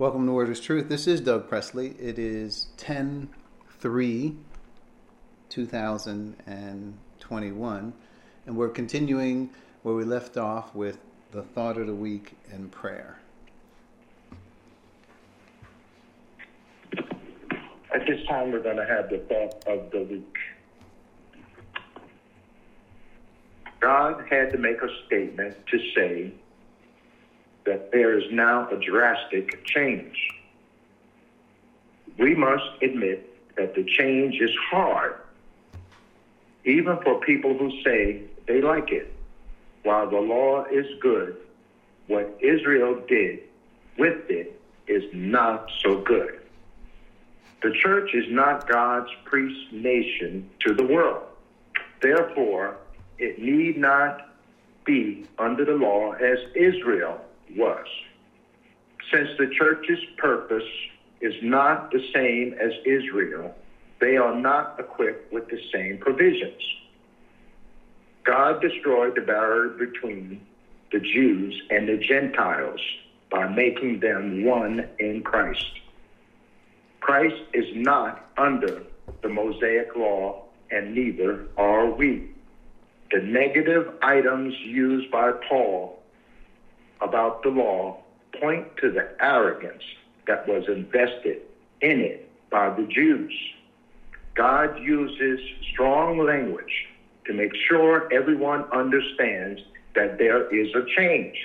Welcome to Word is Truth. This is Doug Presley. It is 10 3 2021, and we're continuing where we left off with the thought of the week and prayer. At this time, we're going to have the thought of the week. God had to make a statement to say that there is now a drastic change. We must admit that the change is hard, even for people who say they like it. While the law is good, what Israel did with it is not so good. The church is not God's priest nation to the world. Therefore, it need not be under the law as Israel was. Since the church's purpose is not the same as Israel, they are not equipped with the same provisions. God destroyed the barrier between the Jews and the Gentiles by making them one in Christ. Christ is not under the Mosaic law, and neither are we. The negative items used by Paul about the law point to the arrogance that was invested in it by the Jews. God uses strong language to make sure everyone understands that there is a change.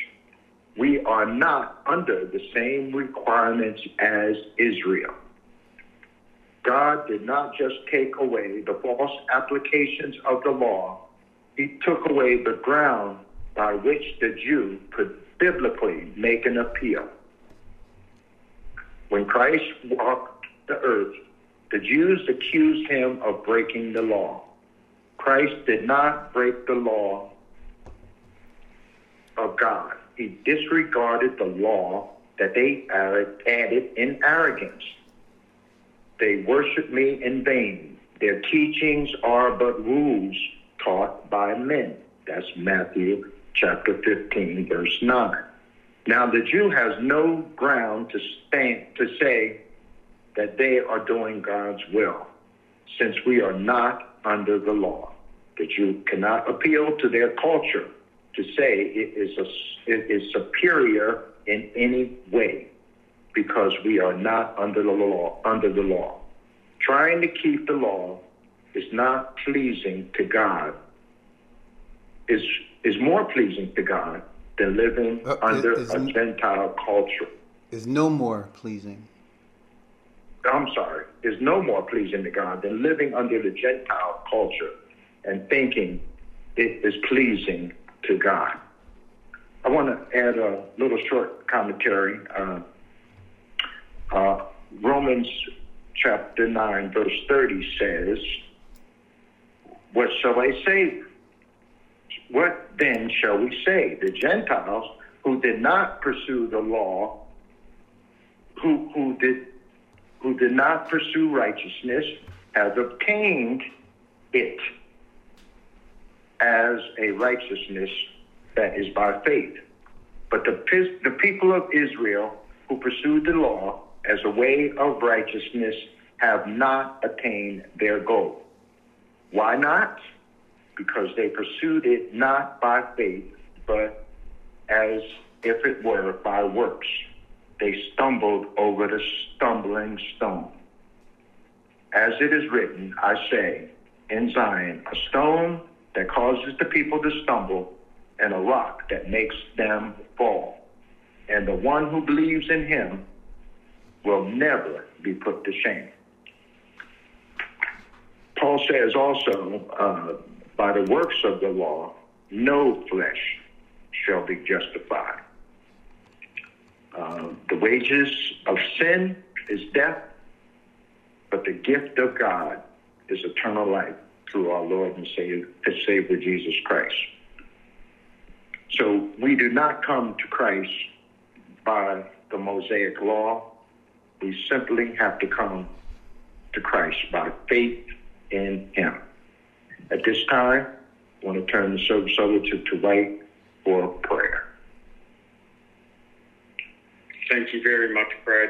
We are not under the same requirements as Israel. God did not just take away the false applications of the law, He took away the ground by which the Jew could biblically make an appeal. When Christ walked the earth, the Jews accused him of breaking the law. Christ did not break the law of God. He disregarded the law that they added in arrogance. They worship me in vain. Their teachings are but rules taught by men. That's Matthew chapter 15, verse 9. Now, the Jew has no ground to stand to say that they are doing God's will, since we are not under the law. The Jew cannot appeal to their culture to say it is, a, it is superior in any way, because we are not under the law. Under the law, trying to keep the law is not pleasing to God. Is is more pleasing to God than living uh, under is, a Gentile culture. Is no more pleasing. I'm sorry, is no more pleasing to God than living under the Gentile culture and thinking it is pleasing to God. I want to add a little short commentary. Uh, uh, Romans chapter 9, verse 30 says, What shall I say what then shall we say? The Gentiles who did not pursue the law, who, who did who did not pursue righteousness, have obtained it as a righteousness that is by faith. But the, the people of Israel who pursued the law as a way of righteousness have not attained their goal. Why not? Because they pursued it not by faith, but as if it were by works. They stumbled over the stumbling stone. As it is written, I say, in Zion, a stone that causes the people to stumble, and a rock that makes them fall. And the one who believes in him will never be put to shame. Paul says also, uh, by the works of the law, no flesh shall be justified. Uh, the wages of sin is death, but the gift of God is eternal life through our Lord and Savior, Savior Jesus Christ. So we do not come to Christ by the Mosaic law. We simply have to come to Christ by faith in Him. At this time, I want to turn the service over to, to Dwight for prayer. Thank you very much, Brad.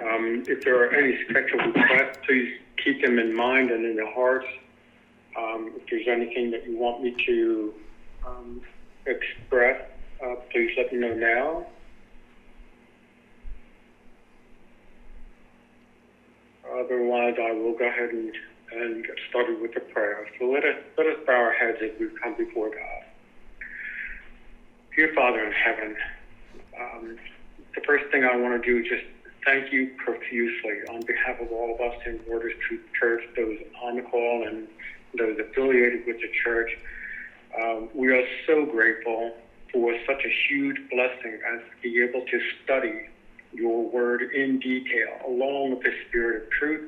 Um, if there are any special requests, please keep them in mind and in your hearts. Um, if there's anything that you want me to um, express, uh, please let me know now. Otherwise, I will go ahead and, and get started with the prayer. So let us, let us bow our heads as we come before God. Dear Father in heaven, um, the first thing I want to do is just thank you profusely on behalf of all of us in Word is Truth Church, those on the call and those affiliated with the church. Um, we are so grateful for such a huge blessing as to be able to study your word in detail, along with the spirit of truth,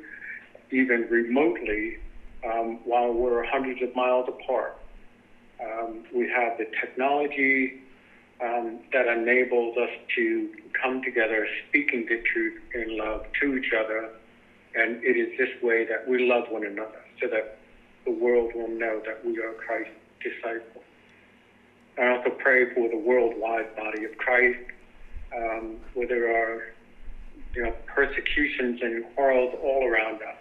even remotely, um, while we're hundreds of miles apart. Um, we have the technology um, that enables us to come together, speaking the truth in love to each other. And it is this way that we love one another, so that the world will know that we are Christ's disciples. I also pray for the worldwide body of Christ um, where there are you know, persecutions and quarrels all around us.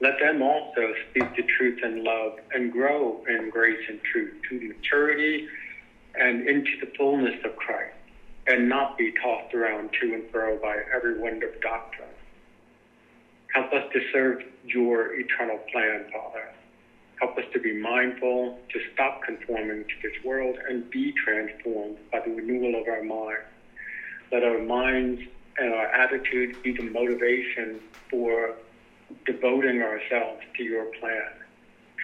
Let them also speak the truth in love and grow in grace and truth to maturity and into the fullness of Christ and not be tossed around to and fro by every wind of doctrine. Help us to serve your eternal plan, Father. Help us to be mindful, to stop conforming to this world and be transformed by the renewal of our mind let our minds and our attitude be the motivation for devoting ourselves to your plan.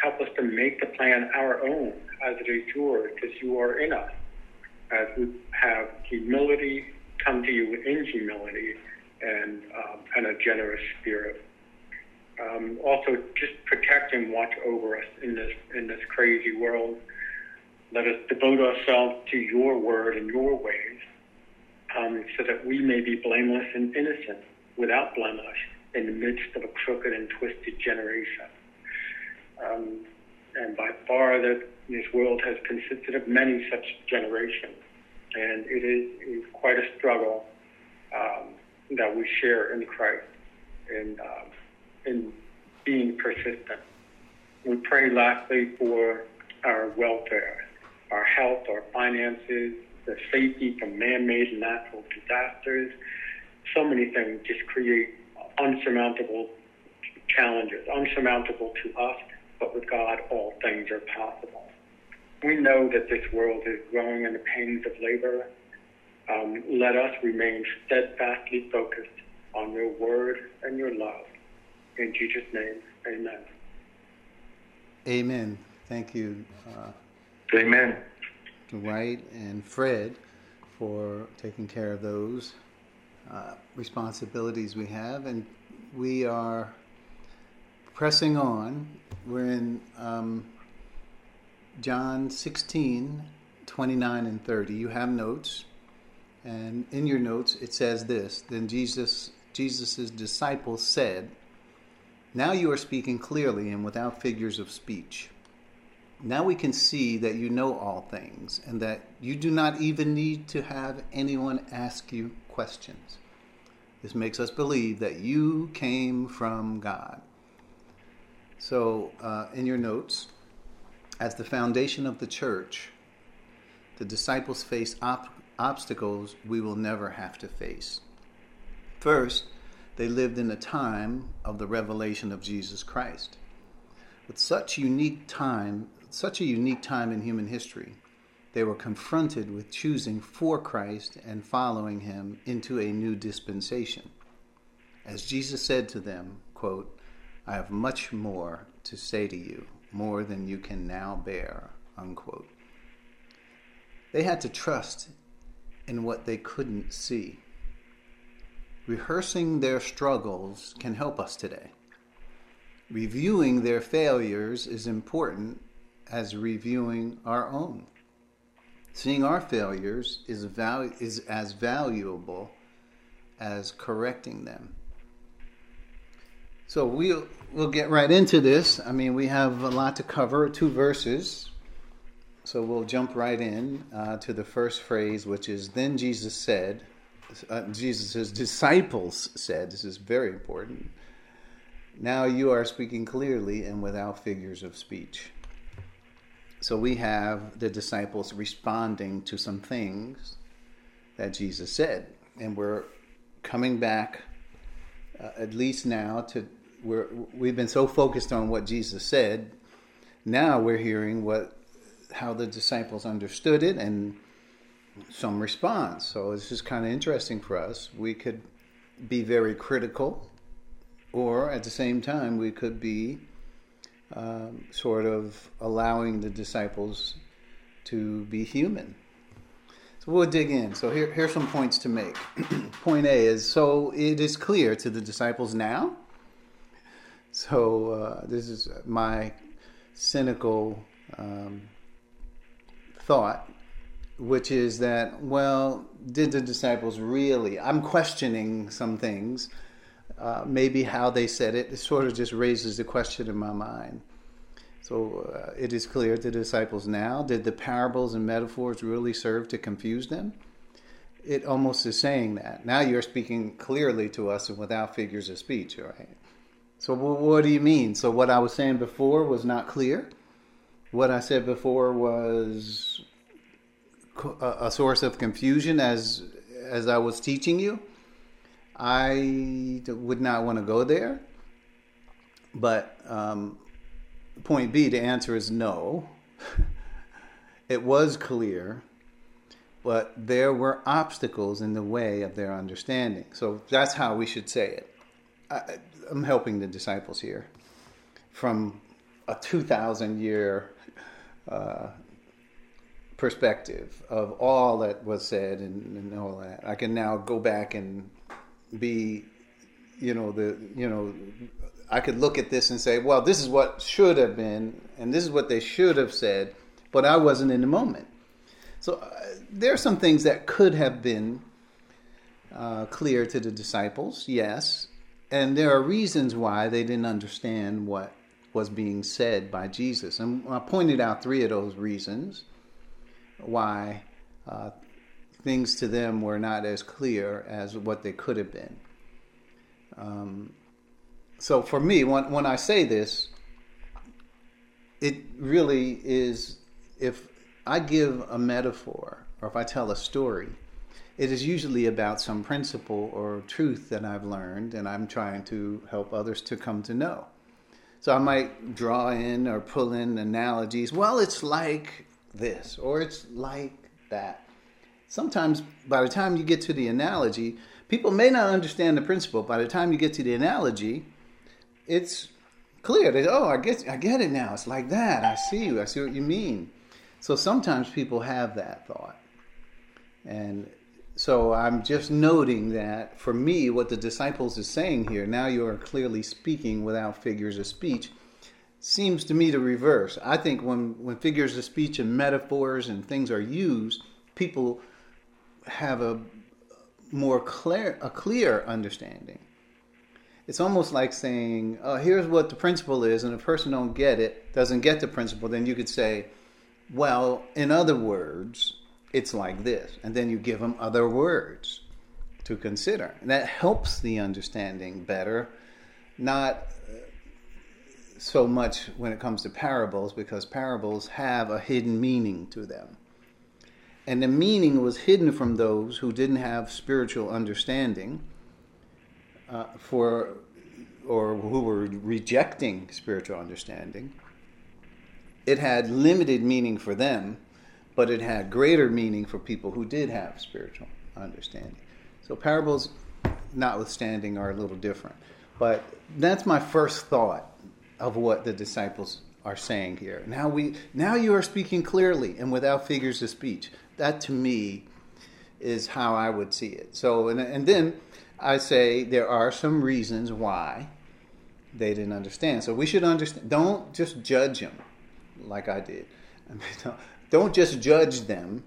Help us to make the plan our own as it is yours, because you are in us. As we have humility, come to you in humility and, um, and a generous spirit. Um, also, just protect and watch over us in this in this crazy world. Let us devote ourselves to your word and your ways um, so that we may be blameless and innocent without blemish in the midst of a crooked and twisted generation. Um, and by far, that this world has consisted of many such generations, and it is, quite a struggle um, that we share in Christ in, um, in being persistent. We pray lastly for our welfare, our health, our finances, the safety from man-made natural disasters. So many things just create unsurmountable challenges, unsurmountable to us, but with God, all things are possible. We know that this world is growing in the pains of labor. Um, let us remain steadfastly focused on your word and your love. In Jesus' name, amen. Amen. Thank you. Uh, amen. Dwight and Fred for taking care of those uh, responsibilities we have, and we are pressing on. We're in um, John 16, 29 and 30. You have notes, and in your notes it says this: Then Jesus, Jesus's disciples said, "Now you are speaking clearly and without figures of speech." Now we can see that you know all things and that you do not even need to have anyone ask you questions. This makes us believe that you came from God. So, uh, in your notes, as the foundation of the church, the disciples face op- obstacles we will never have to face. First, they lived in a time of the revelation of Jesus Christ. With such unique time such a unique time in human history. They were confronted with choosing for Christ and following him into a new dispensation. As Jesus said to them, quote, I have much more to say to you, more than you can now bear, unquote. They had to trust in what they couldn't see. Rehearsing their struggles can help us today. Reviewing their failures is important as reviewing our own. Seeing our failures is, is as valuable as correcting them. So we'll we'll get right into this. I mean, we have a lot to cover, two verses. So we'll jump right in uh, to the first phrase, which is Then Jesus said, uh, Jesus' disciples said, this is very important. Now you are speaking clearly and without figures of speech. So we have the disciples responding to some things that Jesus said, and we're coming back, uh, at least now, to we're we've been so focused on what Jesus said. Now we're hearing what how the disciples understood it and some response. So it's just kind of interesting for us. We could be very critical, or at the same time, we could be um, sort of allowing the disciples to be human. So we'll dig in. So here, here's some points to make. Point A is so it is clear to the disciples now. So uh, this is my cynical um, thought, which is that, well, did the disciples really? I'm questioning some things uh, maybe how they said it, it sort of just raises the question in my mind. So uh, it is clear to the disciples now did the parables and metaphors really serve to confuse them? It almost is saying that. Now you're speaking clearly to us and without figures of speech, right? So what do you mean? So what I was saying before was not clear? What I said before was a source of confusion as as I was teaching you? I would not want to go there. But um, point B, the answer is no. it was clear, but there were obstacles in the way of their understanding. So that's how we should say it. I, am helping the disciples here from a 2,000 year uh, perspective of all that was said and, and all that. I can now go back and be, you know, the you know, I could look at this and say, well, this is what should have been, and this is what they should have said, but I wasn't in the moment. So uh, there are some things that could have been uh, clear to the disciples, yes, and there are reasons why they didn't understand what was being said by Jesus, and I pointed out three of those reasons why uh, things to them were not as clear as what they could have been. Um, so for me, when, when I say this, it really is if I give a metaphor or if I tell a story, it is usually about some principle or truth that I've learned and I'm trying to help others to come to know. So I might draw in or pull in analogies. Well, it's like this or it's like that sometimes by the time you get to the analogy, people may not understand the principle. By the time you get to the analogy, it's clear. They, oh, I get, I get it now. It's like that. I see you. I see what you mean. So sometimes people have that thought, and so I'm just noting that for me, what the disciples is saying here. Now you are clearly speaking without figures of speech. Seems to me to reverse. I think when, when figures of speech and metaphors and things are used, people have a more clear a clear understanding. It's almost like saying, oh, "Here's what the principle is," and if a person don't get it, doesn't get the principle, then you could say, "Well, in other words, it's like this," and then you give them other words to consider. And that helps the understanding better, not uh, so much when it comes to parables, because parables have a hidden meaning to them and the meaning was hidden from those who didn't have spiritual understanding uh, for or who were rejecting spiritual understanding. It had limited meaning for them but it had greater meaning for people who did have spiritual understanding. So parables notwithstanding are a little different. But that's my first thought of what the disciples are saying here. Now we now you are speaking clearly and without figures of speech that to me is how I would see it. So, and, and then I say there are some reasons why they didn't understand. So we should understand. Don't just judge them like I did. I mean, don't, don't just judge them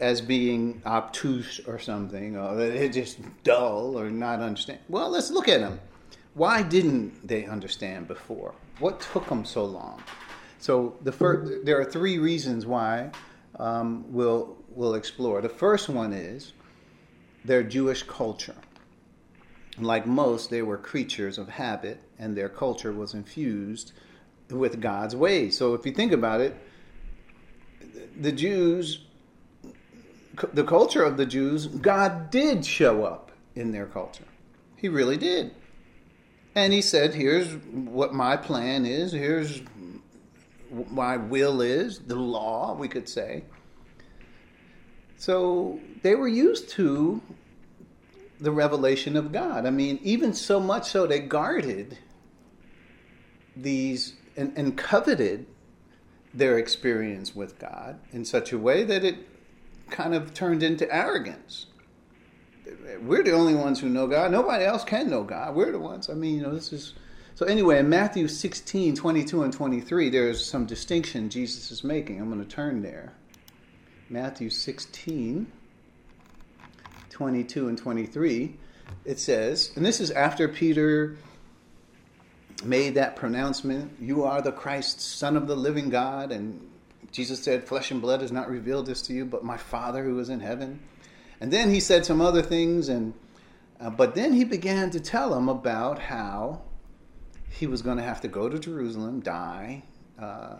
as being obtuse or something, or they're just dull or not understand. Well, let's look at them. Why didn't they understand before? What took them so long? So the first, there are three reasons why um, we'll, we'll explore. The first one is their Jewish culture. Like most, they were creatures of habit, and their culture was infused with God's ways. So if you think about it, the Jews, the culture of the Jews, God did show up in their culture. He really did. And he said, Here's what my plan is, here's my will is, the law, we could say. So they were used to the revelation of God. I mean, even so much so they guarded these and, and coveted their experience with God in such a way that it kind of turned into arrogance. We're the only ones who know God. Nobody else can know God. We're the ones. I mean, you know, this is. So, anyway, in Matthew 16, 22, and 23, there's some distinction Jesus is making. I'm going to turn there. Matthew 16, 22, and 23. It says, and this is after Peter made that pronouncement, You are the Christ, Son of the living God. And Jesus said, Flesh and blood has not revealed this to you, but my Father who is in heaven. And then he said some other things, and uh, but then he began to tell them about how he was going to have to go to Jerusalem, die, uh,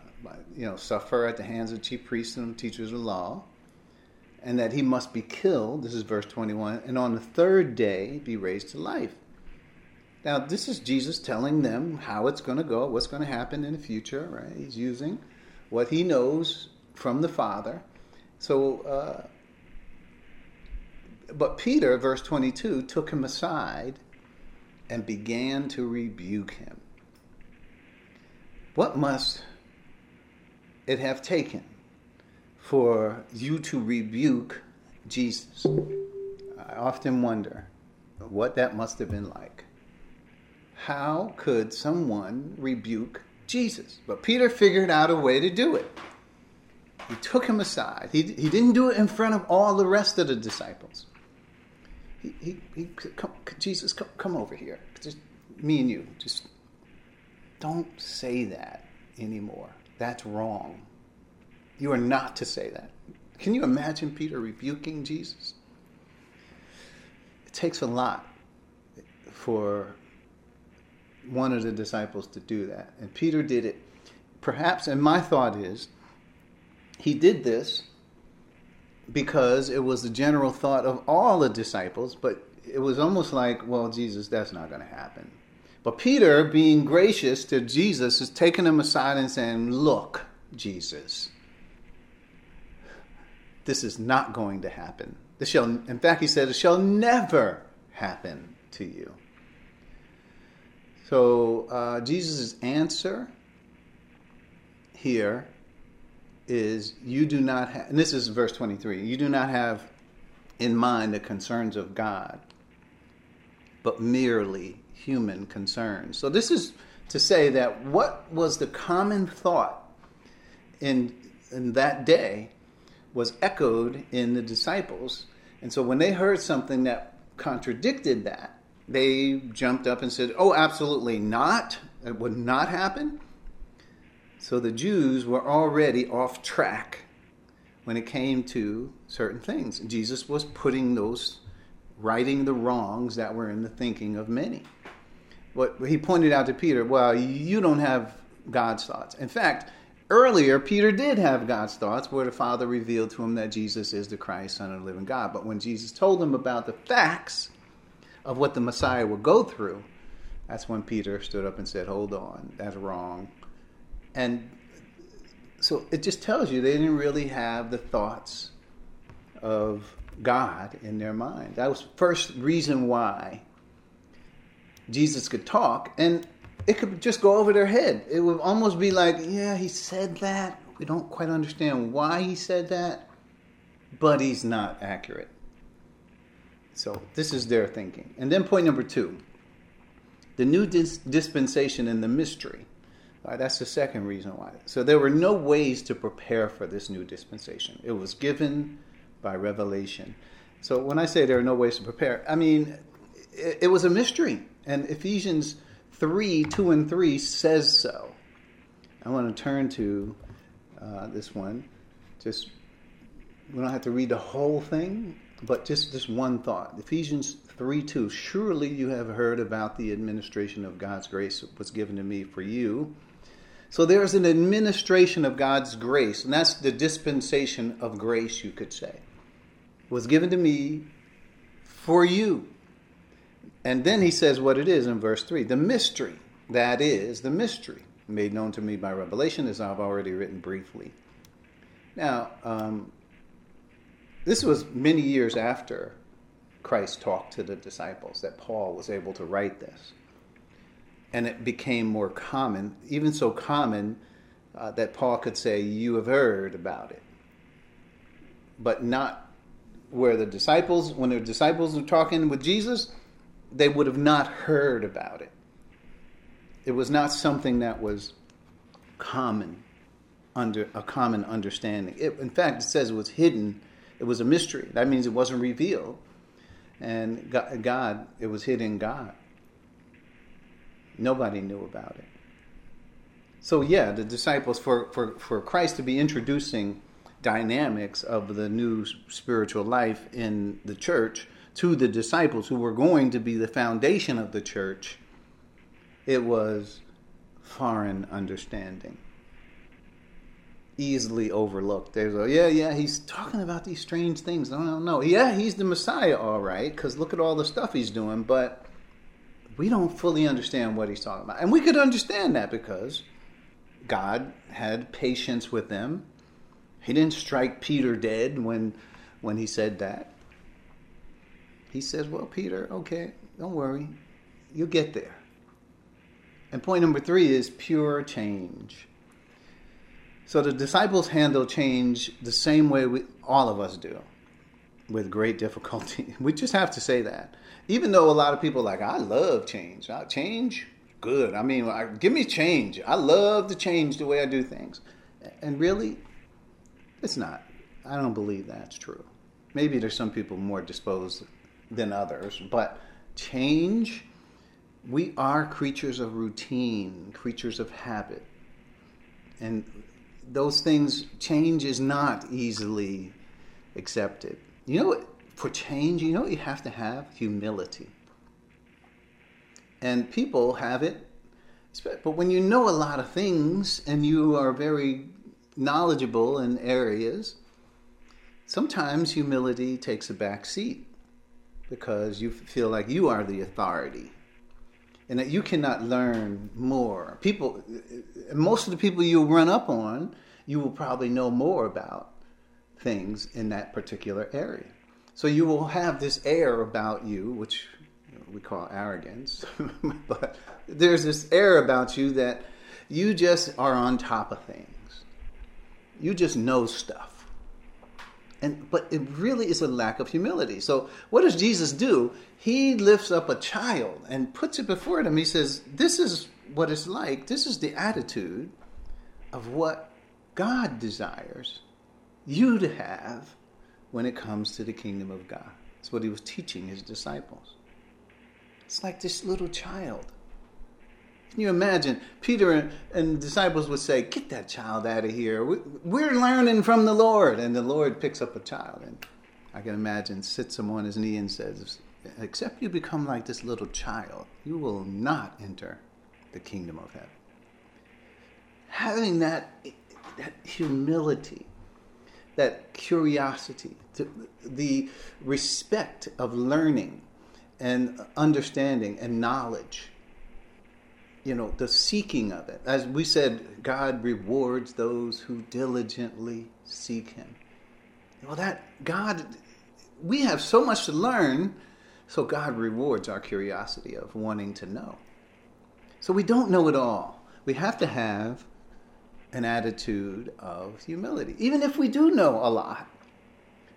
you know, suffer at the hands of chief priests and teachers of law, and that he must be killed. This is verse 21, and on the third day be raised to life. Now, this is Jesus telling them how it's going to go, what's going to happen in the future, right? He's using what he knows from the Father. So, uh, but Peter, verse 22, took him aside and began to rebuke him. What must it have taken for you to rebuke Jesus? I often wonder what that must have been like how could someone rebuke Jesus? But Peter figured out a way to do it. He took him aside. He, he didn't do it in front of all the rest of the disciples. He, he, he come, Jesus, come, come over here. Just me and you. Just don't say that anymore. That's wrong. You are not to say that. Can you imagine Peter rebuking Jesus? It takes a lot for one of the disciples to do that. And Peter did it. Perhaps, and my thought is, he did this because it was the general thought of all the disciples, but it was almost like, well, Jesus, that's not going to happen. But Peter, being gracious to Jesus, is taking him aside and saying, Look, Jesus, this is not going to happen. This shall, in fact, he said, it shall never happen to you. So uh, Jesus' answer here is you do not have, and this is verse 23, you do not have in mind the concerns of God, but merely human concerns. So this is to say that what was the common thought in, in that day was echoed in the disciples. And so when they heard something that contradicted that, they jumped up and said, Oh, absolutely not. It would not happen. So the Jews were already off track when it came to certain things. Jesus was putting those, righting the wrongs that were in the thinking of many. But he pointed out to Peter, Well, you don't have God's thoughts. In fact, earlier, Peter did have God's thoughts, where the Father revealed to him that Jesus is the Christ, Son of the living God. But when Jesus told him about the facts, of what the Messiah would go through, that's when Peter stood up and said, Hold on, that's wrong. And so it just tells you they didn't really have the thoughts of God in their mind. That was the first reason why Jesus could talk, and it could just go over their head. It would almost be like, yeah, he said that. We don't quite understand why he said that, but he's not accurate. So this is their thinking. And then point number two the new dis- dispensation and the mystery. Right, that's the second reason why. So there were no ways to prepare for this new dispensation. It was given by revelation. So when I say there are no ways to prepare, I mean it, it was a mystery. And Ephesians 3 2 and 3 says so. I want to turn to uh, this one. Just we don't have to read the whole thing, But just this one thought Ephesians 3 2. Surely you have heard about the administration of God's grace was given to me for you. So there's an administration of God's grace, and that's the dispensation of grace, you could say. Was given to me for you. And then he says what it is in verse 3 the mystery, that is, the mystery made known to me by revelation, as I've already written briefly. Now, um, this was many years after Christ talked to the disciples that Paul was able to write this. And it became more common, even so common uh, that Paul could say, You have heard about it. But not where the disciples, when the disciples were talking with Jesus, they would have not heard about it. It was not something that was common, under a common understanding. It, in fact, it says it was hidden it was a mystery. That means it wasn't revealed. And God, it was hidden God. Nobody knew about it. So, yeah, the disciples, for, for, for Christ to be introducing dynamics of the new spiritual life in the church to the disciples who were going to be the foundation of the church, it was foreign understanding easily overlooked. There's a yeah, yeah, he's talking about these strange things. I don't know. Yeah, he's the Messiah, all right, because look at all the stuff he's doing, but we don't fully understand what he's talking about. And we could understand that because God had patience with them. He didn't strike Peter dead when when he said that. He says, Well, Peter, okay, don't worry. You'll get there. And point number three is pure change. So the disciples handle change the same way we, all of us do, with great difficulty. We just have to say that. Even though a lot of people are like, I love change. I change, good. I mean, I, give me change. I love to change the way I do things. And really, it's not. I don't believe that's true. Maybe there's some people more disposed than others, but change, we are creatures of routine, creatures of habit. And those things, change is not easily accepted. You know? For change, you know what you have to have? Humility. And people have it, but when you know a lot of things and you are very knowledgeable in areas, sometimes humility takes a back seat because you feel like you are the authority and that you cannot learn more. People, most of the people you run up on, you will probably know more about things in that particular area. So you will have this air about you, which we call arrogance, but there's this air about you that you just are on top of things. You just know stuff. And, but it really is a lack of humility. So, what does Jesus do? He lifts up a child and puts it before them. He says, This is what it's like. This is the attitude of what God desires you to have when it comes to the kingdom of God. That's what he was teaching his disciples. It's like this little child. Can you imagine? Peter and, and disciples would say, Get that child out of here. We're learning from the Lord. And the Lord picks up a child. And I can imagine sits him on his knee and says, Except you become like this little child, you will not enter the kingdom of heaven. Having that, that humility, that curiosity, the respect of learning and understanding and knowledge you know, the seeking of it. As we said, God rewards those who diligently seek Him. Well, that God, we have so much to learn, so God rewards our curiosity of wanting to know. So we don't know it all. We have to have an attitude of humility. Even if we do know a lot,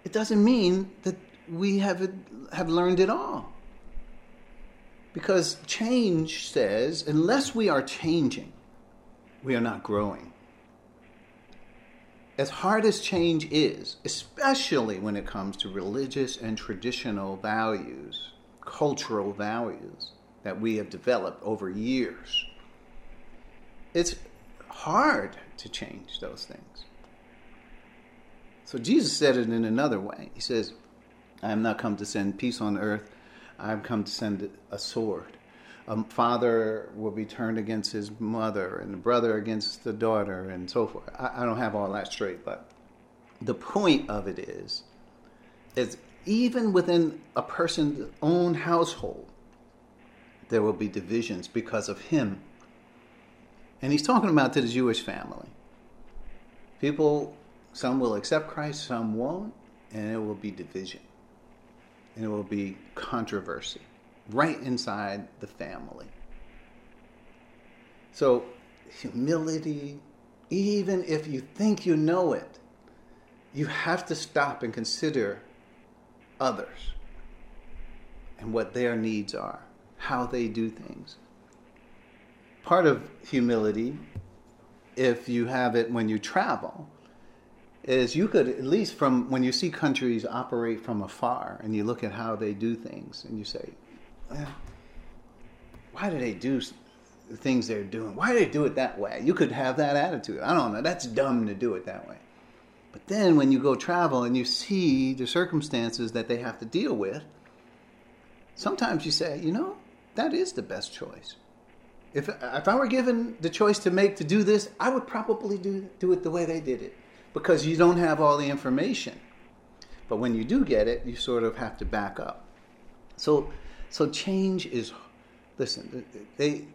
it doesn't mean that we have, have learned it all. Because change says, unless we are changing, we are not growing. As hard as change is, especially when it comes to religious and traditional values, cultural values that we have developed over years, it's hard to change those things. So Jesus said it in another way. He says, I am not come to send peace on earth, I have come to send a sword. A father will be turned against his mother, and a brother against the daughter, and so forth. I, I don't have all that straight, but the point of it is, is even within a person's own household, there will be divisions because of him. And he's talking about to the Jewish family. People, some will accept Christ, some won't, and it will be division. And it will be controversy right inside the family. So, humility, even if you think you know it, you have to stop and consider others and what their needs are, how they do things. Part of humility, if you have it when you travel, is you could at least from when you see countries operate from afar and you look at how they do things and you say, eh, why do they do the things they're doing? Why do they do it that way? You could have that attitude. I don't know. That's dumb to do it that way. But then when you go travel and you see the circumstances that they have to deal with, sometimes you say, you know, that is the best choice. If, if I were given the choice to make to do this, I would probably do, do it the way they did it because you don't have all the information. But when you do get it, you sort of have to back up. So, so change is, listen, they,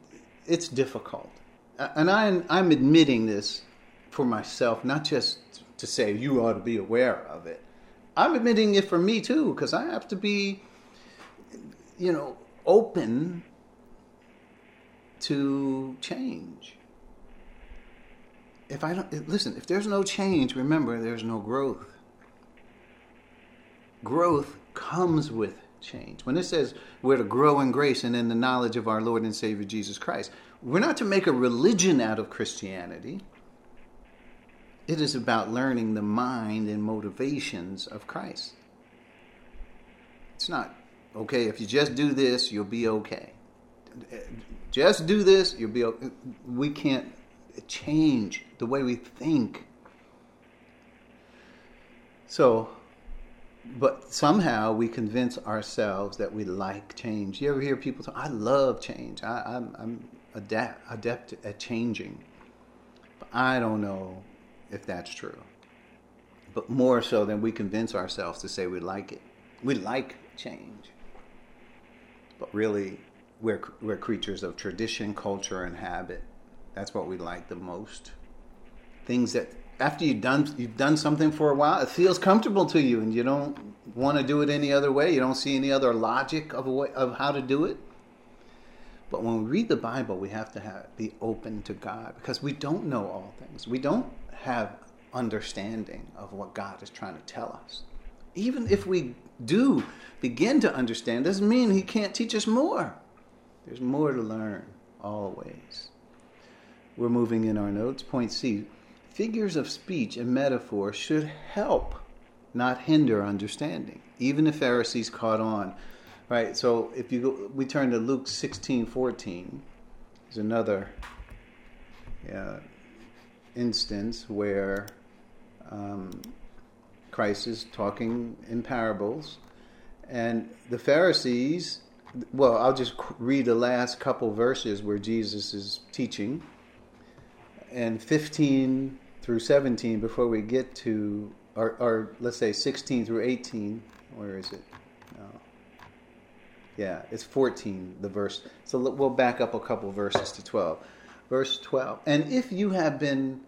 it's difficult. And I'm, I'm admitting this for myself, not just to say you ought to be aware of it. I'm admitting it for me too, because I have to be, you know, open to change. If I don't listen, if there's no change, remember there's no growth. Growth comes with change. When it says we're to grow in grace and in the knowledge of our Lord and Savior Jesus Christ, we're not to make a religion out of Christianity. It is about learning the mind and motivations of Christ. It's not, okay, if you just do this, you'll be okay. Just do this, you'll be okay. We can't change the way we think. So, but somehow we convince ourselves that we like change. You ever hear people say, I love change. I, am adept, adept at changing. But I don't know if that's true. But more so than we convince ourselves to say we like it. We like change. But really, we're, we're creatures of tradition, culture, and habit. That's what we like the most. Things that after you've done you've done something for a while, it feels comfortable to you, and you don't want to do it any other way. You don't see any other logic of a way, of how to do it. But when we read the Bible, we have to have, be open to God because we don't know all things. We don't have understanding of what God is trying to tell us. Even if we do begin to understand, doesn't mean He can't teach us more. There's more to learn always. We're moving in our notes. Point C figures of speech and metaphor should help, not hinder understanding. Even the Pharisees caught on. Right, so if you go, we turn to Luke 16 14, there's another yeah, instance where um, Christ is talking in parables, and the Pharisees. Well, I'll just read the last couple verses where Jesus is teaching, and 15 through 17 before we get to, or, or let's say 16 through 18. Where is it? No. Yeah, it's 14, the verse. So we'll back up a couple verses to 12 verse 12. And if you have been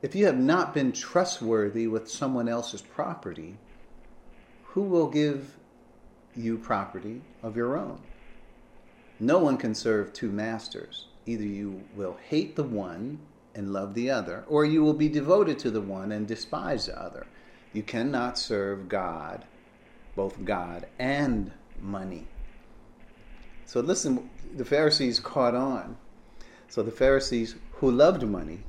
if you have not been trustworthy with someone else's property, who will give you property of your own? No one can serve two masters. Either you will hate the one and love the other, or you will be devoted to the one and despise the other. You cannot serve God, both God and money. So listen, the Pharisees caught on so the Pharisees, who loved money,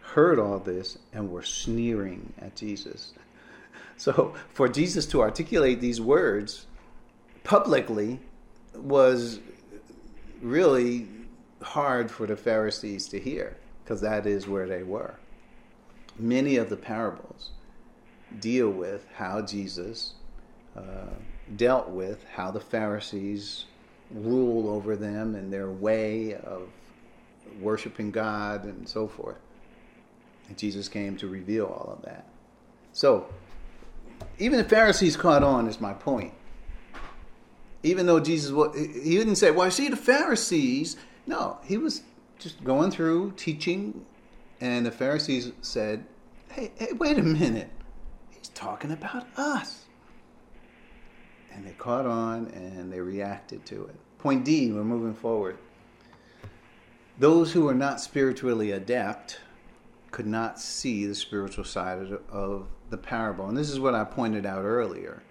heard all this and were sneering at Jesus. So for Jesus to articulate these words publicly was really hard for the Pharisees to hear because that is where they were. Many of the parables deal with how Jesus uh, dealt with how the Pharisees rule over them and their way of worshiping God and so forth. And Jesus came to reveal all of that. So, even the Pharisees caught on, is my point. Even though Jesus, he didn't say, Well, see the Pharisees. No, he was just going through teaching, and the Pharisees said, Hey, hey, wait a minute. He's talking about us. And they caught on and they reacted to it. Point D, we're moving forward. Those who are not spiritually adept could not see the spiritual side of the parable. And this is what I pointed out earlier.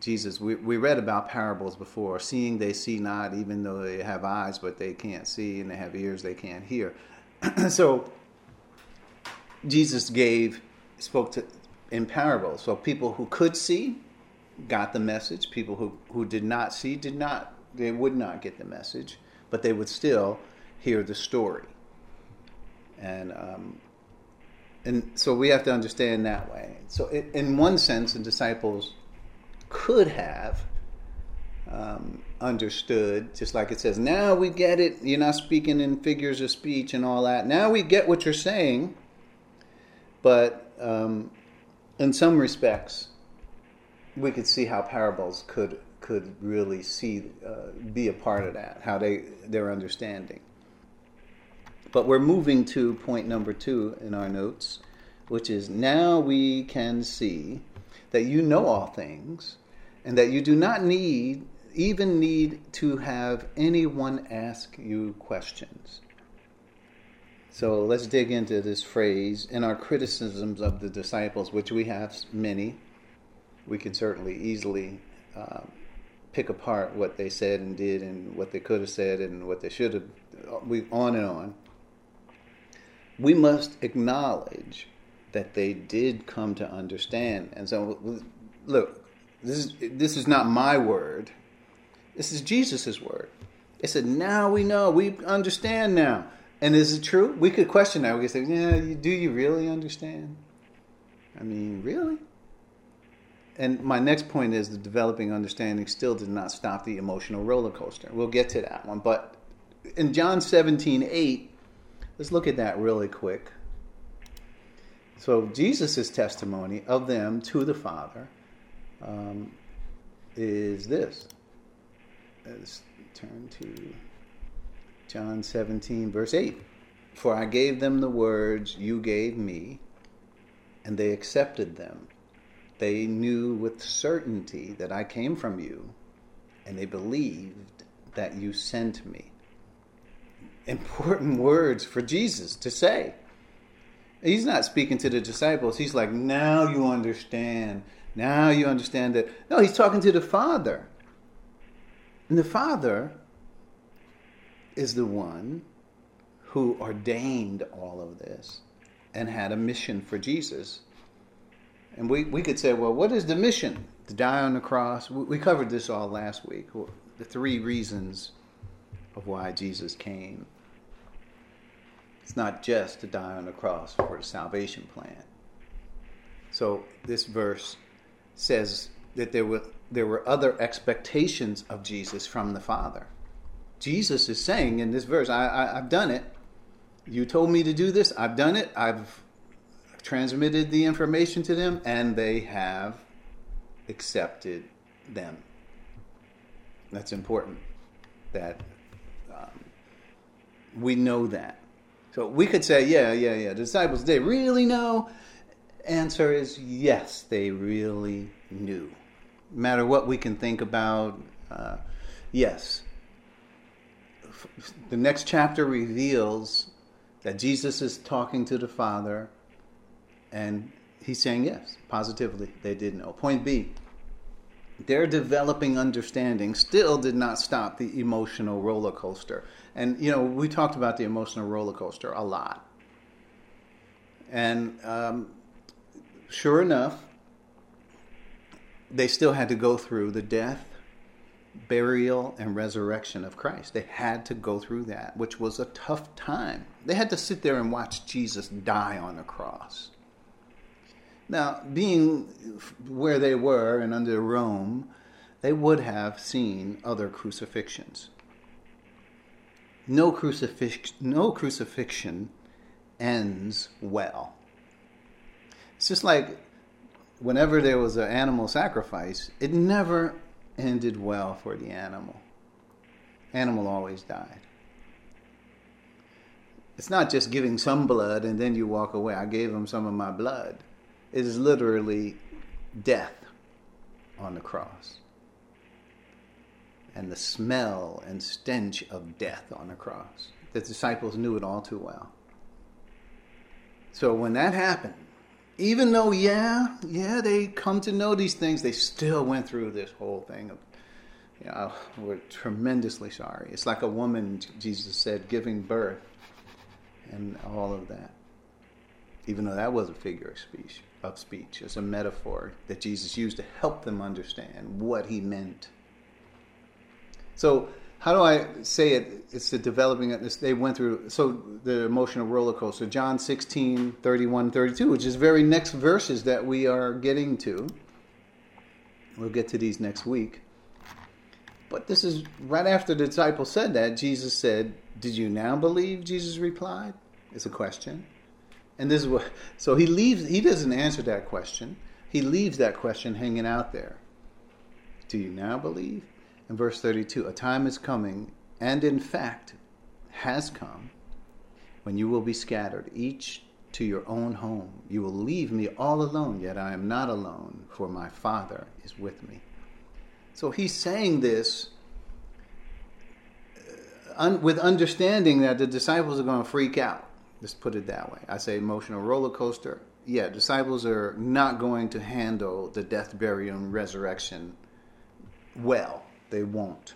Jesus, we, we read about parables before. Seeing they see not, even though they have eyes, but they can't see, and they have ears they can't hear. so Jesus gave, spoke to in parables. So people who could see got the message. People who, who did not see did not, they would not get the message, but they would still hear the story. And um, and so we have to understand that way. So, it, in one sense, the disciples could have um, understood, just like it says, now we get it. You're not speaking in figures of speech and all that. Now we get what you're saying. But um, in some respects, we could see how parables could could really see uh, be a part of that, how they their understanding. But we're moving to point number two in our notes, which is now we can see that you know all things and that you do not need even need to have anyone ask you questions. So let's dig into this phrase in our criticisms of the disciples, which we have many. We can certainly easily uh, pick apart what they said and did, and what they could have said, and what they should have. We on and on we must acknowledge that they did come to understand. And so, look, this is this is not my word. This is Jesus' word. It said, "Now we know. We understand now." And is it true? We could question that. We could say, "Yeah, do you really understand?" I mean, really? And my next point is the developing understanding still did not stop the emotional roller coaster. We'll get to that one. But in John 17, 8, Let's look at that really quick. So, Jesus' testimony of them to the Father um, is this. Let's turn to John 17, verse 8. For I gave them the words you gave me, and they accepted them. They knew with certainty that I came from you, and they believed that you sent me important words for Jesus to say. He's not speaking to the disciples. He's like, now you understand. Now you understand that. No, he's talking to the Father. And the Father is the one who ordained all of this and had a mission for Jesus. And we, we could say, well, what is the mission? To die on the cross. We covered this all last week. The three reasons of why Jesus came. It's not just to die on the cross for the salvation plan. So this verse says that there were there were other expectations of Jesus from the Father. Jesus is saying in this verse, I, I, have done it. You told me to do this. I've done it. I've transmitted the information to them, and they have accepted them. That's important. That um, we know that. So we could say, yeah, yeah, yeah. The disciples, they really know? Answer is yes, they really knew. No matter what we can think about, uh, yes. The next chapter reveals that Jesus is talking to the Father, and he's saying yes, positively, they did know. Point B their developing understanding still did not stop the emotional roller coaster. And, you know, we talked about the emotional roller coaster a lot. And um, sure enough, they still had to go through the death, burial, and resurrection of Christ. They had to go through that, which was a tough time. They had to sit there and watch Jesus die on the cross. Now, being where they were and under Rome, they would have seen other crucifixions. No, crucifix, no crucifixion ends well. It's just like whenever there was an animal sacrifice, it never ended well for the animal. Animal always died. It's not just giving some blood and then you walk away. I gave him some of my blood. It is literally death on the cross. And the smell and stench of death on the cross. The disciples knew it all too well. So when that happened, even though, yeah, yeah, they come to know these things, they still went through this whole thing of, you know, we're tremendously sorry. It's like a woman, Jesus said, giving birth and all of that. Even though that was a figure of speech, of speech, it's a metaphor that Jesus used to help them understand what he meant. So how do I say it? It's the developing they went through so the emotional roller coaster. John 16, 31, 32, which is very next verses that we are getting to. We'll get to these next week. But this is right after the disciple said that, Jesus said, Did you now believe? Jesus replied. It's a question. And this is what so he leaves he doesn't answer that question. He leaves that question hanging out there. Do you now believe? In verse 32 A time is coming, and in fact has come, when you will be scattered, each to your own home. You will leave me all alone, yet I am not alone, for my Father is with me. So he's saying this uh, un- with understanding that the disciples are going to freak out. Let's put it that way. I say emotional roller coaster. Yeah, disciples are not going to handle the death, burial, and resurrection well they won't.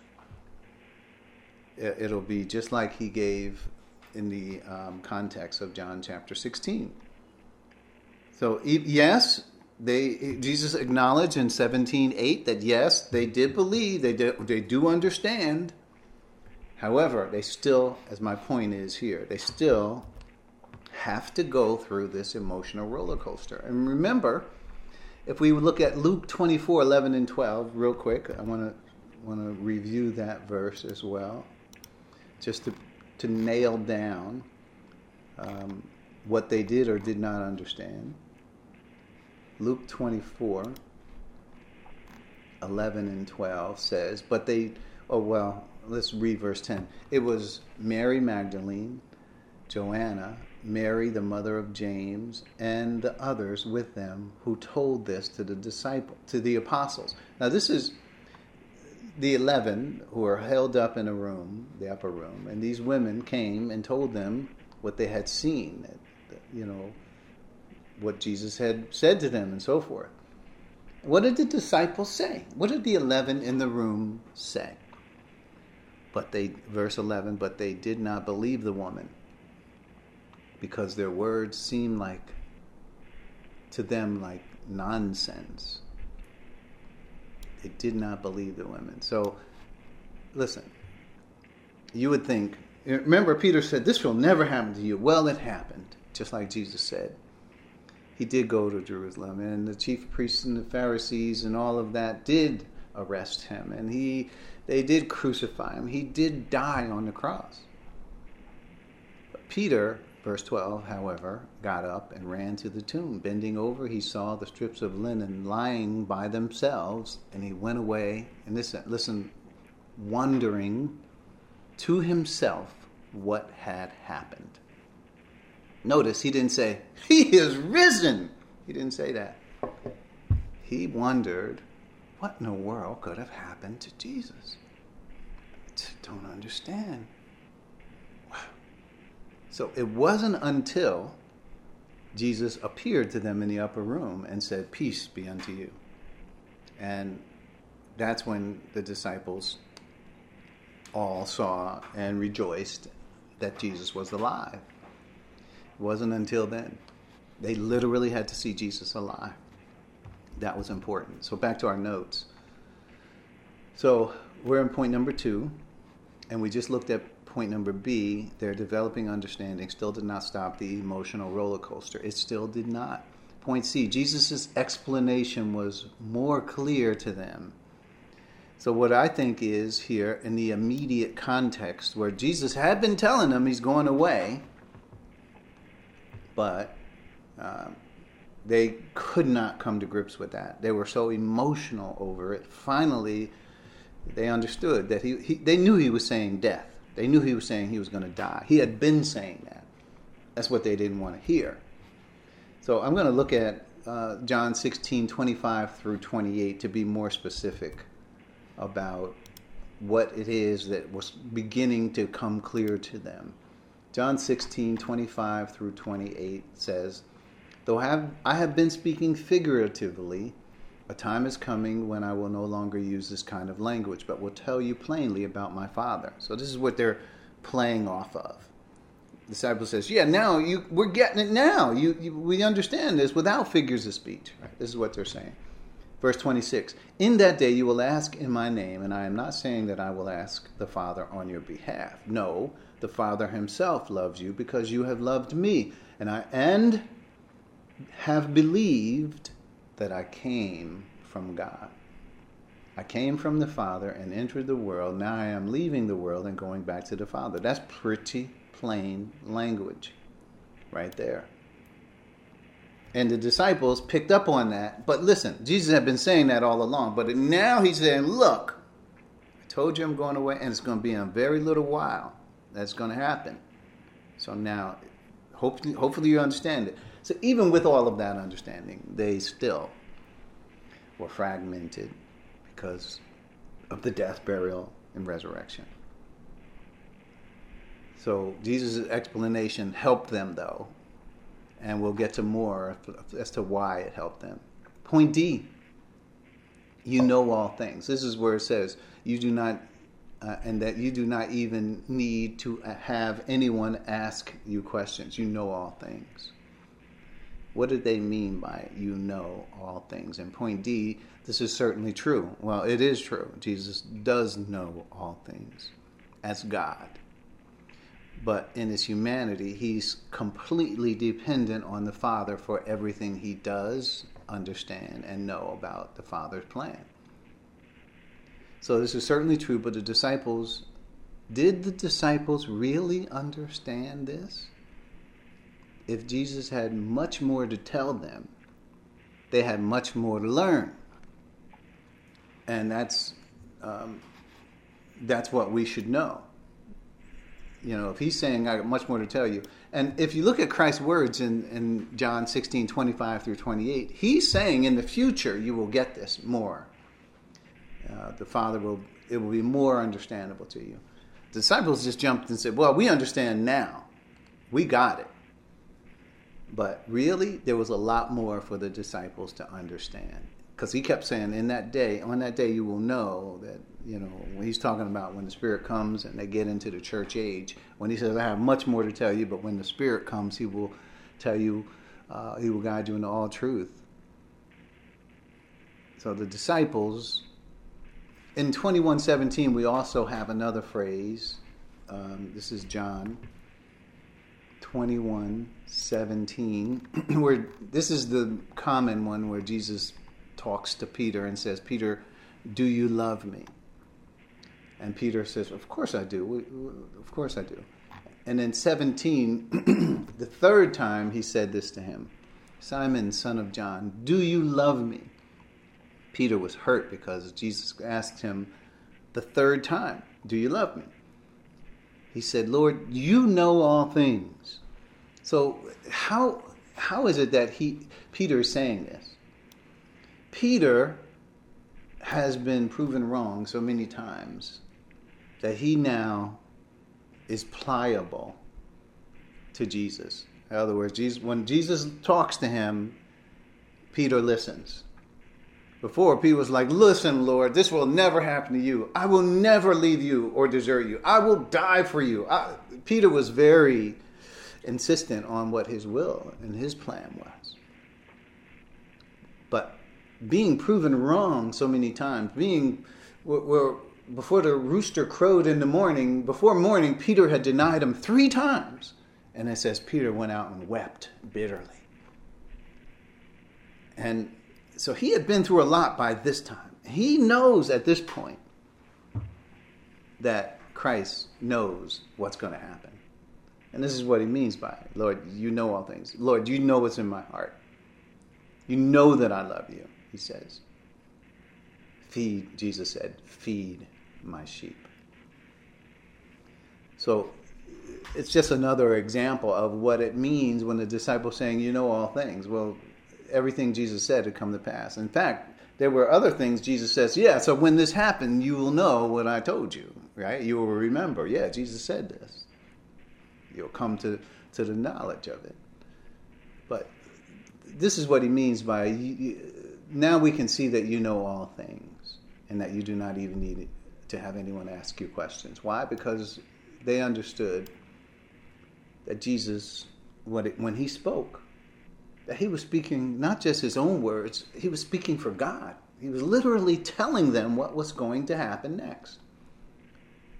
It'll be just like he gave in the um, context of John chapter 16. So, yes, they Jesus acknowledged in 17:8 that yes, they did believe, they do, they do understand. However, they still, as my point is here, they still have to go through this emotional roller coaster. And remember, if we look at Luke 24, 11 and 12, real quick, I want to want to review that verse as well, just to, to nail down um, what they did or did not understand. Luke 24, 11 and 12 says, But they, oh, well, let's read verse 10. It was Mary Magdalene, Joanna, Mary, the mother of James, and the others with them who told this to the disciple, to the apostles. Now, this is the 11 who were held up in a room, the upper room, and these women came and told them what they had seen, you know, what Jesus had said to them and so forth. What did the disciples say? What did the 11 in the room say? But they, verse 11, but they did not believe the woman because their words seemed like, to them, like nonsense they did not believe the women. So, listen, you would think, remember, Peter said, This will never happen to you. Well, it happened, just like Jesus said. He did go to Jerusalem, and the chief priests and the Pharisees and all of that did arrest him, and he, they did crucify him. He did die on the cross. But Peter Verse 12, however, got up and ran to the tomb. Bending over, he saw the strips of linen lying by themselves, and he went away. And listen, listen, wondering to himself what had happened. Notice he didn't say, He is risen. He didn't say that. He wondered, What in the world could have happened to Jesus? I don't understand. So it wasn't until Jesus appeared to them in the upper room and said, Peace be unto you. And that's when the disciples all saw and rejoiced that Jesus was alive. It wasn't until then. They literally had to see Jesus alive. That was important. So back to our notes. So we're in point number two, and we just looked at point number B, their developing understanding still did not stop the emotional roller coaster. It still did not. Point C Jesus' explanation was more clear to them. So, what I think is here in the immediate context where Jesus had been telling them he's going away, but uh, they could not come to grips with that. They were so emotional over it. Finally, they understood that he, he they knew he was saying death. They knew he was saying he was going to die. He had been saying that. That's what they didn't want to hear. So I'm going to look at uh, John 16, 25 through 28 to be more specific about what it is that was beginning to come clear to them. John 16, 25 through 28 says, Though I have been speaking figuratively, a time is coming when I will no longer use this kind of language, but will tell you plainly about my Father. So this is what they're playing off of. The disciple says, "Yeah, now you we're getting it now. You, you we understand this without figures of speech." Right? This is what they're saying. Verse 26 In that day you will ask in my name, and I am not saying that I will ask the Father on your behalf. No, the Father himself loves you because you have loved me, and I and have believed that I came from God. I came from the Father and entered the world. Now I am leaving the world and going back to the Father. That's pretty plain language right there. And the disciples picked up on that. But listen, Jesus had been saying that all along. But now he's saying, Look, I told you I'm going away, and it's going to be in a very little while that's going to happen. So now, hopefully, hopefully you understand it. So even with all of that understanding, they still were fragmented because of the death, burial, and resurrection. So Jesus' explanation helped them, though, and we'll get to more as to why it helped them. Point D you know all things. This is where it says, you do not, uh, and that you do not even need to have anyone ask you questions. You know all things. What did they mean by you know all things? And point D, this is certainly true. Well, it is true. Jesus does know all things as God. But in his humanity, he's completely dependent on the Father for everything he does understand and know about the Father's plan. So this is certainly true, but the disciples did the disciples really understand this? If Jesus had much more to tell them, they had much more to learn. And that's, um, that's what we should know. You know, if he's saying, I got much more to tell you. And if you look at Christ's words in, in John 16, 25 through 28, he's saying in the future you will get this more. Uh, the Father will, it will be more understandable to you. The disciples just jumped and said, Well, we understand now. We got it. But really, there was a lot more for the disciples to understand. Because he kept saying, in that day, on that day, you will know that, you know, when he's talking about when the Spirit comes and they get into the church age, when he says, I have much more to tell you, but when the Spirit comes, he will tell you, uh, he will guide you into all truth. So the disciples, in 2117, we also have another phrase. Um, this is John 21 17, where this is the common one where Jesus talks to Peter and says, Peter, do you love me? And Peter says, Of course I do. Of course I do. And then 17, the third time he said this to him Simon, son of John, do you love me? Peter was hurt because Jesus asked him the third time, Do you love me? He said, Lord, you know all things. So how how is it that he Peter is saying this? Peter has been proven wrong so many times that he now is pliable to Jesus. In other words, Jesus, when Jesus talks to him, Peter listens. Before, Peter was like, Listen, Lord, this will never happen to you. I will never leave you or desert you. I will die for you. I, Peter was very insistent on what his will and his plan was. But being proven wrong so many times, being where before the rooster crowed in the morning, before morning, Peter had denied him three times. And it says Peter went out and wept bitterly. And so he had been through a lot by this time. He knows at this point that Christ knows what's going to happen. And this is what he means by it. Lord, you know all things. Lord, you know what's in my heart. You know that I love you, he says. Feed, Jesus said, feed my sheep. So it's just another example of what it means when the disciples saying, "You know all things." Well, everything Jesus said had come to pass. In fact, there were other things Jesus says, "Yeah, so when this happened, you will know what I told you." Right? You will remember. Yeah, Jesus said this. You'll come to to the knowledge of it. But this is what he means by now we can see that you know all things and that you do not even need to have anyone ask you questions. Why? Because they understood that Jesus, when he spoke, that he was speaking not just his own words, he was speaking for God. He was literally telling them what was going to happen next.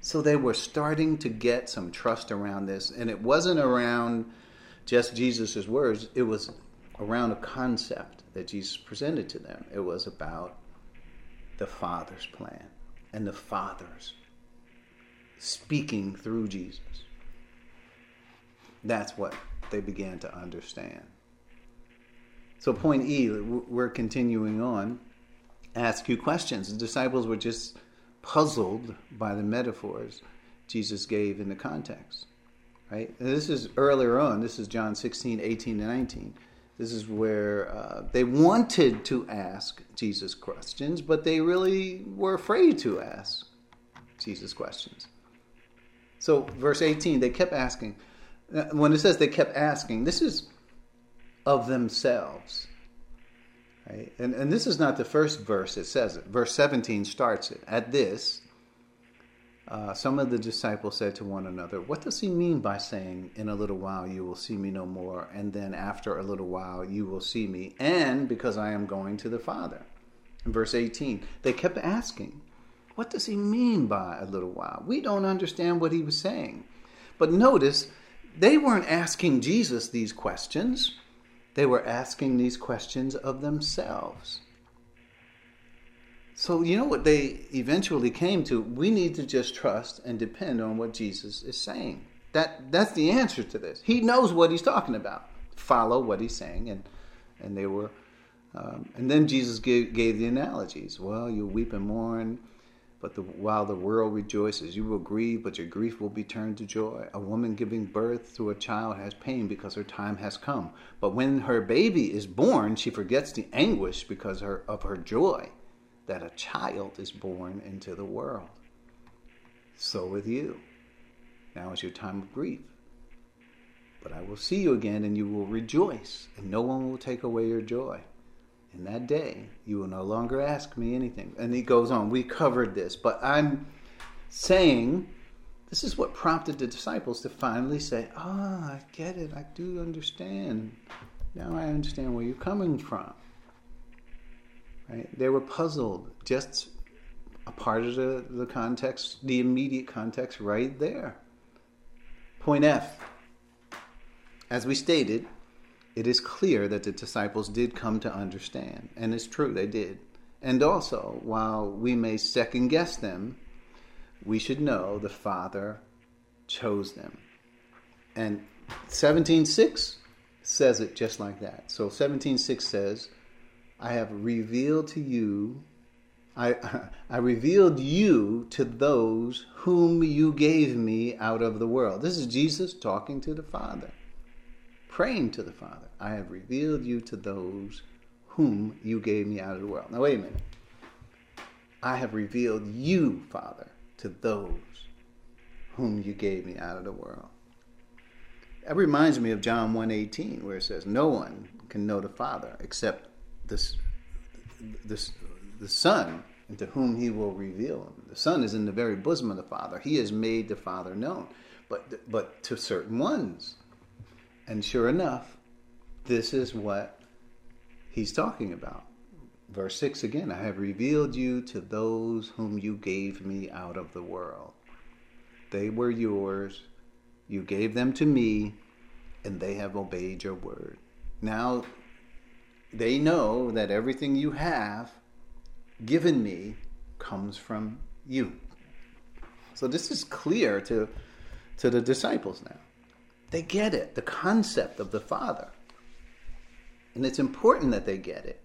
So they were starting to get some trust around this. And it wasn't around just Jesus' words, it was around a concept that Jesus presented to them. It was about the Father's plan and the Father's speaking through Jesus. That's what they began to understand. So, point E, we're continuing on. Ask you questions. The disciples were just puzzled by the metaphors Jesus gave in the context. Right? And this is earlier on. This is John 16, 18, and 19. This is where uh, they wanted to ask Jesus questions, but they really were afraid to ask Jesus questions. So, verse 18, they kept asking. Uh, when it says they kept asking, this is of themselves. Right? And, and this is not the first verse it says it. Verse 17 starts it. At this, uh, some of the disciples said to one another, What does he mean by saying, In a little while you will see me no more, and then after a little while you will see me, and because I am going to the Father? In verse 18, they kept asking, what does he mean by a little while? We don't understand what he was saying. But notice, they weren't asking Jesus these questions, they were asking these questions of themselves. So, you know what they eventually came to? We need to just trust and depend on what Jesus is saying. That, that's the answer to this. He knows what he's talking about. Follow what he's saying. And, and they were. Um, and then Jesus gave, gave the analogies. Well, you'll weep and mourn but the, while the world rejoices, you will grieve, but your grief will be turned to joy. A woman giving birth to a child has pain because her time has come. But when her baby is born, she forgets the anguish because her, of her joy that a child is born into the world. So with you. Now is your time of grief. But I will see you again, and you will rejoice, and no one will take away your joy in that day you will no longer ask me anything. And he goes on, we covered this, but I'm saying this is what prompted the disciples to finally say, Ah, I get it, I do understand. Now I understand where you're coming from. Right? They were puzzled, just a part of the, the context, the immediate context right there. Point F. As we stated, it is clear that the disciples did come to understand, and it's true, they did. And also, while we may second guess them, we should know the Father chose them. And 17:6 says it just like that. So 17:6 says, "I have revealed to you I, I revealed you to those whom you gave me out of the world." This is Jesus talking to the Father praying to the Father, I have revealed you to those whom you gave me out of the world. Now, wait a minute. I have revealed you, Father, to those whom you gave me out of the world. That reminds me of John 1.18, where it says, No one can know the Father except this, this, the Son, into whom he will reveal him. The Son is in the very bosom of the Father. He has made the Father known. But, but to certain ones, and sure enough, this is what he's talking about. Verse 6 again I have revealed you to those whom you gave me out of the world. They were yours, you gave them to me, and they have obeyed your word. Now, they know that everything you have given me comes from you. So this is clear to, to the disciples now. They get it, the concept of the Father. And it's important that they get it.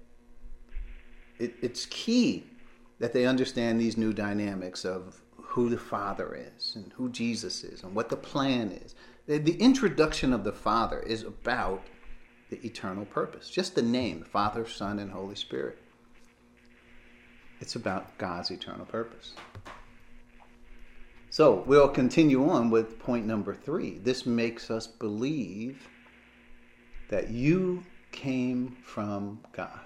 it it's key that they understand these new dynamics of who the Father is and who Jesus is and what the plan is. The, the introduction of the Father is about the eternal purpose. Just the name, Father, Son, and Holy Spirit. It's about God's eternal purpose. So we'll continue on with point number three. This makes us believe that you came from God.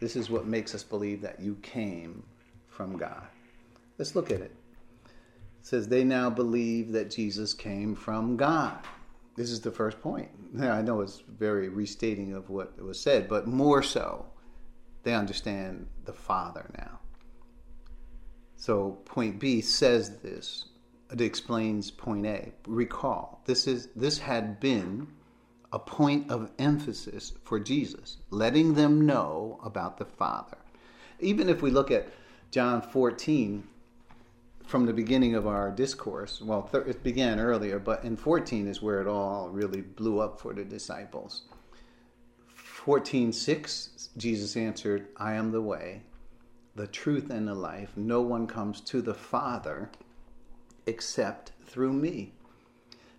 This is what makes us believe that you came from God. Let's look at it. It says, They now believe that Jesus came from God. This is the first point. I know it's very restating of what was said, but more so, they understand the Father now. So point B says this. It explains point A. Recall, this is this had been a point of emphasis for Jesus, letting them know about the Father. Even if we look at John 14, from the beginning of our discourse, well, it began earlier, but in 14 is where it all really blew up for the disciples. 14:6 Jesus answered, "I am the way, the truth and the life. No one comes to the Father except through me."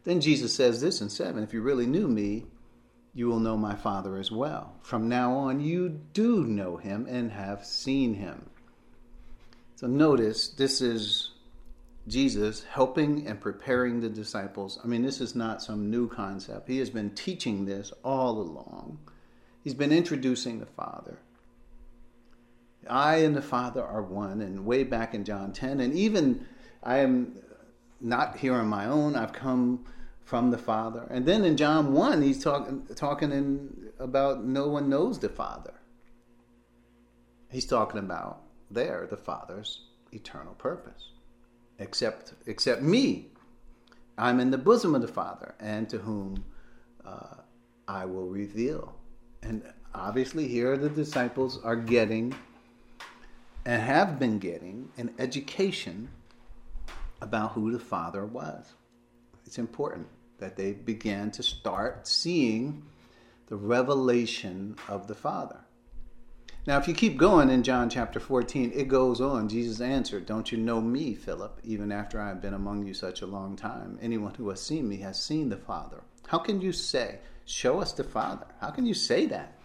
Then Jesus says this in 7, "If you really knew me, you will know my Father as well. From now on you do know him and have seen him." So notice this is Jesus helping and preparing the disciples. I mean, this is not some new concept. He has been teaching this all along. He's been introducing the Father. I and the Father are one, and way back in John 10, and even I am not here on my own, I've come from the Father. And then in John 1, he's talking talking in, about no one knows the Father. He's talking about there the Father's eternal purpose. Except except me. I'm in the bosom of the Father, and to whom uh, I will reveal and obviously, here the disciples are getting and have been getting an education about who the Father was. It's important that they began to start seeing the revelation of the Father. Now, if you keep going in John chapter 14, it goes on. Jesus answered, Don't you know me, Philip, even after I have been among you such a long time? Anyone who has seen me has seen the Father. How can you say, Show us the Father. How can you say that?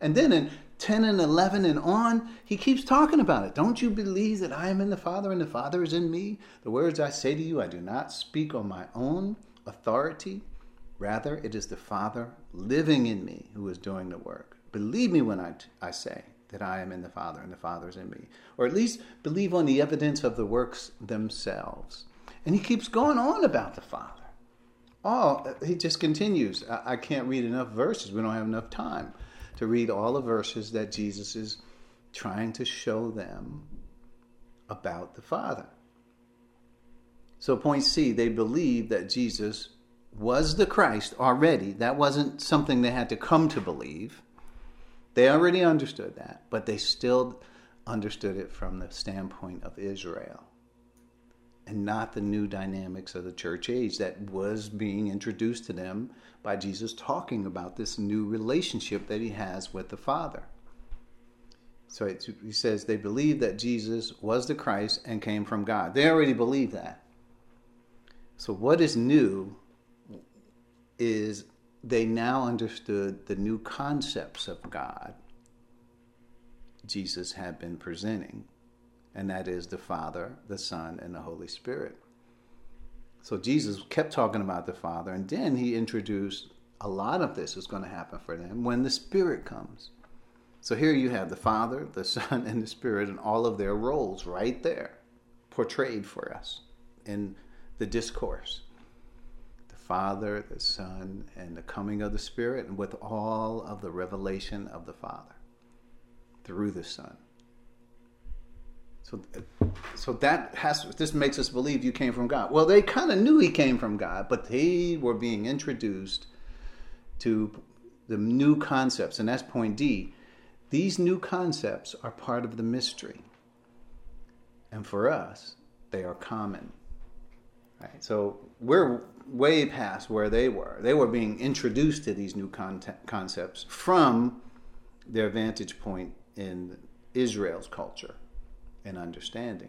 And then in 10 and 11 and on, he keeps talking about it. Don't you believe that I am in the Father and the Father is in me? The words I say to you, I do not speak on my own authority. Rather, it is the Father living in me who is doing the work. Believe me when I, I say that I am in the Father and the Father is in me. Or at least believe on the evidence of the works themselves. And he keeps going on about the Father. Oh, he just continues. I can't read enough verses. We don't have enough time to read all the verses that Jesus is trying to show them about the Father. So, point C, they believed that Jesus was the Christ already. That wasn't something they had to come to believe. They already understood that, but they still understood it from the standpoint of Israel and not the new dynamics of the church age that was being introduced to them by Jesus talking about this new relationship that he has with the Father. So he says they believed that Jesus was the Christ and came from God. They already believe that. So what is new is they now understood the new concepts of God Jesus had been presenting and that is the Father, the Son, and the Holy Spirit. So Jesus kept talking about the Father, and then he introduced a lot of this is going to happen for them when the Spirit comes. So here you have the Father, the Son, and the Spirit, and all of their roles right there portrayed for us in the discourse. The Father, the Son, and the coming of the Spirit, and with all of the revelation of the Father through the Son. So, so that has this makes us believe you came from God. Well, they kind of knew he came from God, but they were being introduced to the new concepts, and that's point D. These new concepts are part of the mystery. And for us, they are common. Right? So we're way past where they were. They were being introduced to these new concepts from their vantage point in Israel's culture and understanding.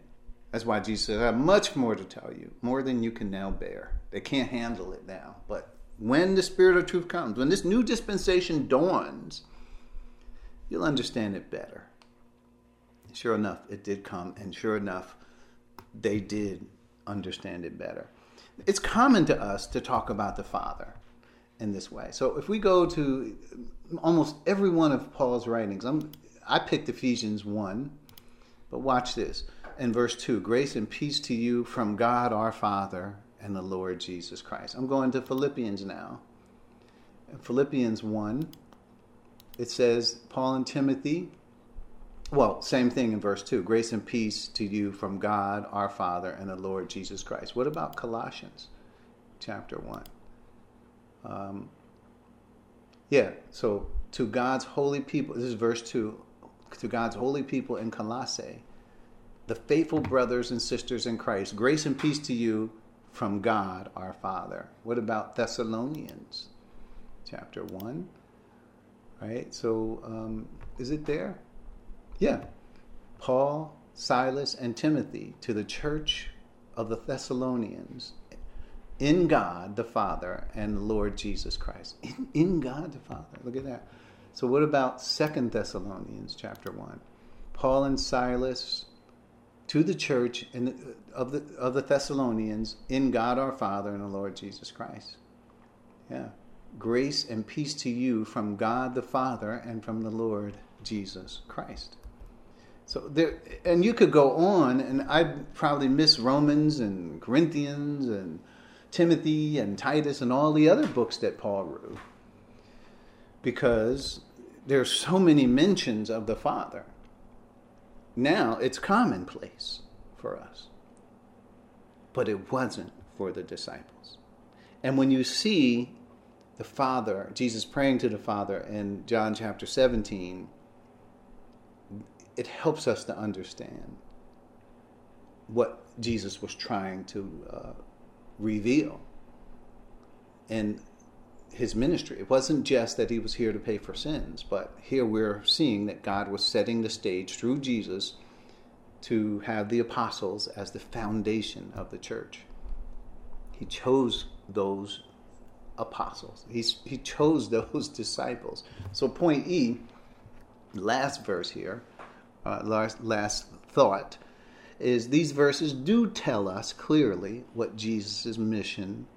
That's why Jesus said, I have much more to tell you, more than you can now bear. They can't handle it now. But when the Spirit of truth comes, when this new dispensation dawns, you'll understand it better. Sure enough, it did come, and sure enough, they did understand it better. It's common to us to talk about the Father in this way. So if we go to almost every one of Paul's writings, I'm, I picked Ephesians 1, but watch this. In verse 2, grace and peace to you from God our Father and the Lord Jesus Christ. I'm going to Philippians now. In Philippians 1, it says, Paul and Timothy, well, same thing in verse 2 grace and peace to you from God our Father and the Lord Jesus Christ. What about Colossians chapter 1? Um, yeah, so to God's holy people, this is verse 2 to God's holy people in Colossae, the faithful brothers and sisters in Christ, grace and peace to you from God our Father. What about Thessalonians chapter 1? Right? So, um, is it there? Yeah. Paul, Silas, and Timothy to the church of the Thessalonians in God the Father and the Lord Jesus Christ. In, in God the Father. Look at that. So what about Second Thessalonians chapter 1? Paul and Silas to the church in, of, the, of the Thessalonians in God our Father and the Lord Jesus Christ. Yeah. Grace and peace to you from God the Father and from the Lord Jesus Christ. So there, and you could go on, and I'd probably miss Romans and Corinthians and Timothy and Titus and all the other books that Paul wrote, because there's so many mentions of the Father. Now it's commonplace for us, but it wasn't for the disciples. And when you see the Father, Jesus praying to the Father in John chapter 17 it helps us to understand what Jesus was trying to uh, reveal in his ministry. It wasn't just that he was here to pay for sins, but here we're seeing that God was setting the stage through Jesus to have the apostles as the foundation of the church. He chose those apostles. He's, he chose those disciples. So point E, last verse here, uh, last, last thought is these verses do tell us clearly what Jesus' mission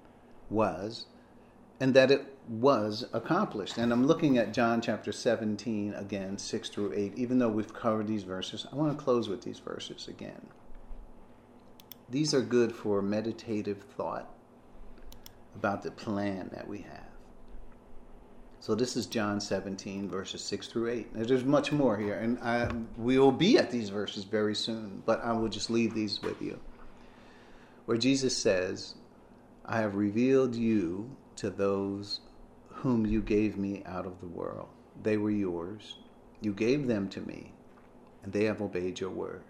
was and that it was accomplished. And I'm looking at John chapter 17 again, 6 through 8. Even though we've covered these verses, I want to close with these verses again. These are good for meditative thought about the plan that we have. So this is John 17, verses 6 through 8. Now, there's much more here, and I, we will be at these verses very soon, but I will just leave these with you. Where Jesus says, I have revealed you to those whom you gave me out of the world. They were yours. You gave them to me, and they have obeyed your word.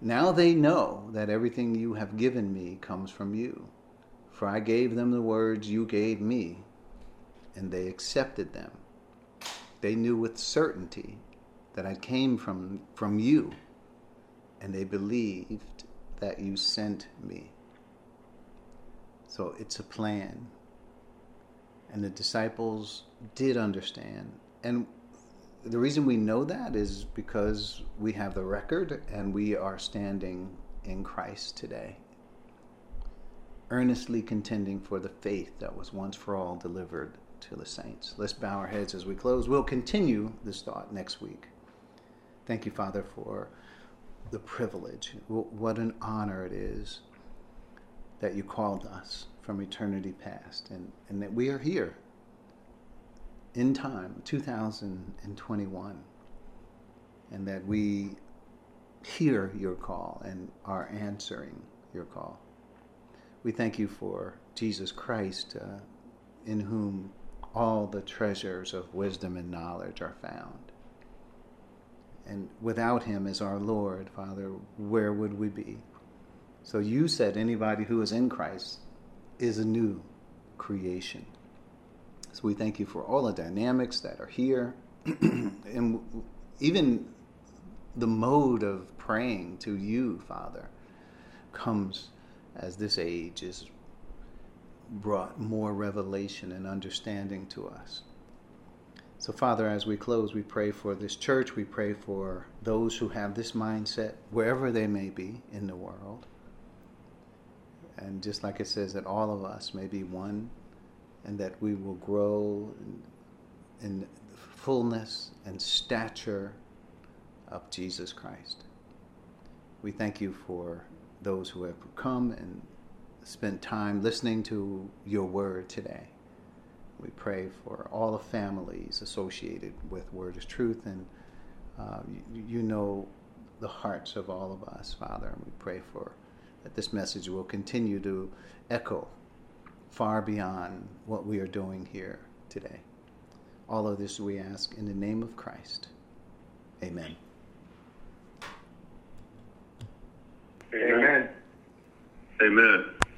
Now they know that everything you have given me comes from you. For I gave them the words you gave me and they accepted them. They knew with certainty that I came from, from you, and they believed that you sent me. So it's a plan. And the disciples did understand. And the reason we know that is because we have the record and we are standing in Christ today, earnestly contending for the faith that was once for all delivered to the saints. Let's bow our heads as we close. We'll continue this thought next week. Thank you, Father, for the privilege. What an honor it is that you called us from eternity past and, and that we are here in time, 2021, and that we hear your call and are answering your call. We thank you for Jesus Christ, uh, in whom all the treasures of wisdom and knowledge are found. And without him as our Lord, Father, where would we be? So you said anybody who is in Christ is a new creation. So we thank you for all the dynamics that are here and even the mode of praying to you, Father, comes as this age is brought more revelation and understanding to us. So, Father, as we close, we pray for this church. We pray for those who have this mindset, wherever they may be in the world. And just like it says, that all of us may be one, and that we will grow in, in fullness and stature of Jesus Christ. We thank you for those who have come and spent time listening to your word today. We pray for all the families associated with Word is Truth, and uh, you, you, know the hearts of all of us, Father. And we pray for that this message will continue to echo far beyond what we are doing here today. All of this we ask in the name of Christ. Amen. Amen. Amen.